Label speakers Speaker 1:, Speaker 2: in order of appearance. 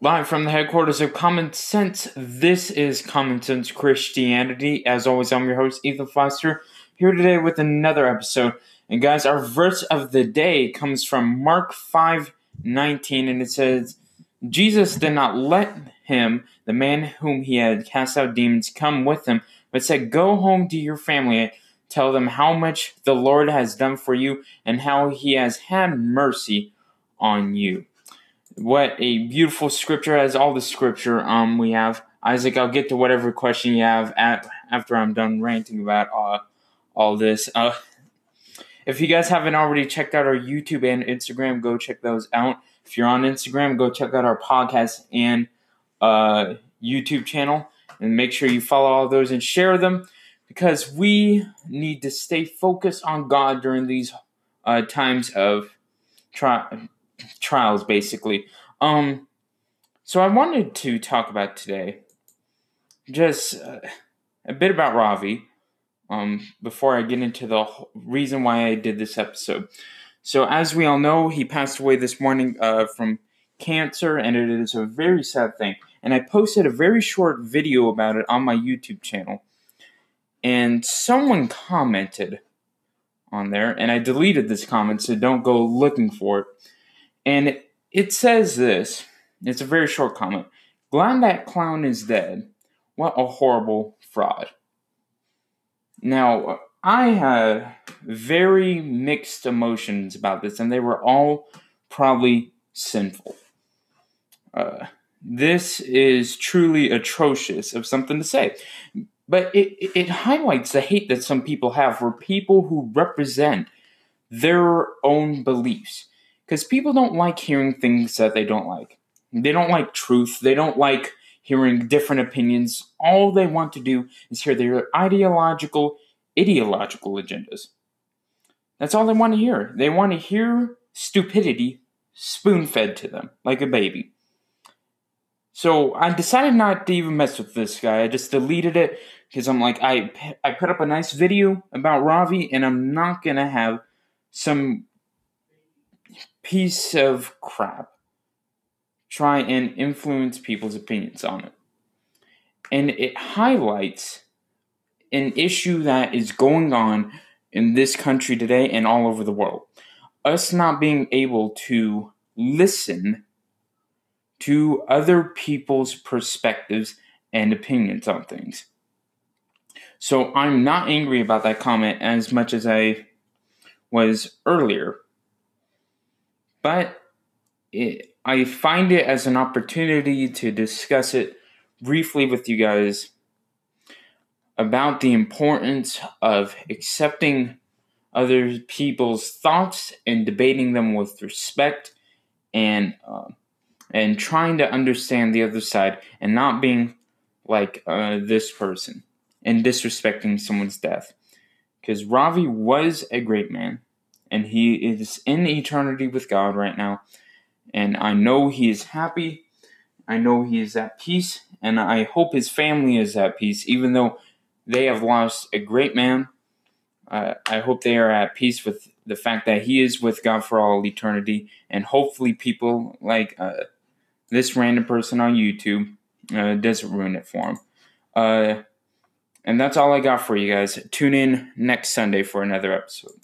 Speaker 1: Live from the headquarters of Common Sense, this is Common Sense Christianity. As always, I'm your host, Ethan Foster, here today with another episode. And guys, our verse of the day comes from Mark 5 19, and it says, Jesus did not let him, the man whom he had cast out demons, come with him, but said, Go home to your family, and tell them how much the Lord has done for you, and how he has had mercy on you. What a beautiful scripture, as all the scripture um we have. Isaac, I'll get to whatever question you have at after I'm done ranting about uh, all this. Uh, if you guys haven't already checked out our YouTube and Instagram, go check those out. If you're on Instagram, go check out our podcast and uh, YouTube channel and make sure you follow all those and share them because we need to stay focused on God during these uh, times of tri- trials, basically. Um, so I wanted to talk about today just uh, a bit about Ravi um, before I get into the reason why I did this episode. So, as we all know, he passed away this morning uh, from cancer, and it is a very sad thing. And I posted a very short video about it on my YouTube channel. And someone commented on there, and I deleted this comment, so don't go looking for it. And it, says this it's a very short comment Glad that clown is dead. What a horrible fraud. Now, I had very mixed emotions about this, and they were all probably sinful. Uh, this is truly atrocious of something to say. But it, it highlights the hate that some people have for people who represent their own beliefs. Because people don't like hearing things that they don't like. They don't like truth. They don't like hearing different opinions. All they want to do is hear their ideological, ideological agendas. That's all they want to hear. They want to hear stupidity spoon fed to them like a baby. So I decided not to even mess with this guy. I just deleted it because I'm like, I I put up a nice video about Ravi, and I'm not gonna have some piece of crap try and influence people's opinions on it. And it highlights an issue that is going on in this country today and all over the world. Us not being able to listen to other people's perspectives and opinions on things. So I'm not angry about that comment as much as I was earlier. But it, I find it as an opportunity to discuss it briefly with you guys about the importance of accepting other people's thoughts and debating them with respect and uh, and trying to understand the other side and not being like uh, this person and disrespecting someone's death. Because Ravi was a great man and he is in eternity with God right now and I know he is happy I know he is at peace and I hope his family is at peace even though they have lost a great man. Uh, I hope they are at peace with the fact that he is with God for all eternity, and hopefully, people like uh, this random person on YouTube uh, doesn't ruin it for him. Uh, and that's all I got for you guys. Tune in next Sunday for another episode.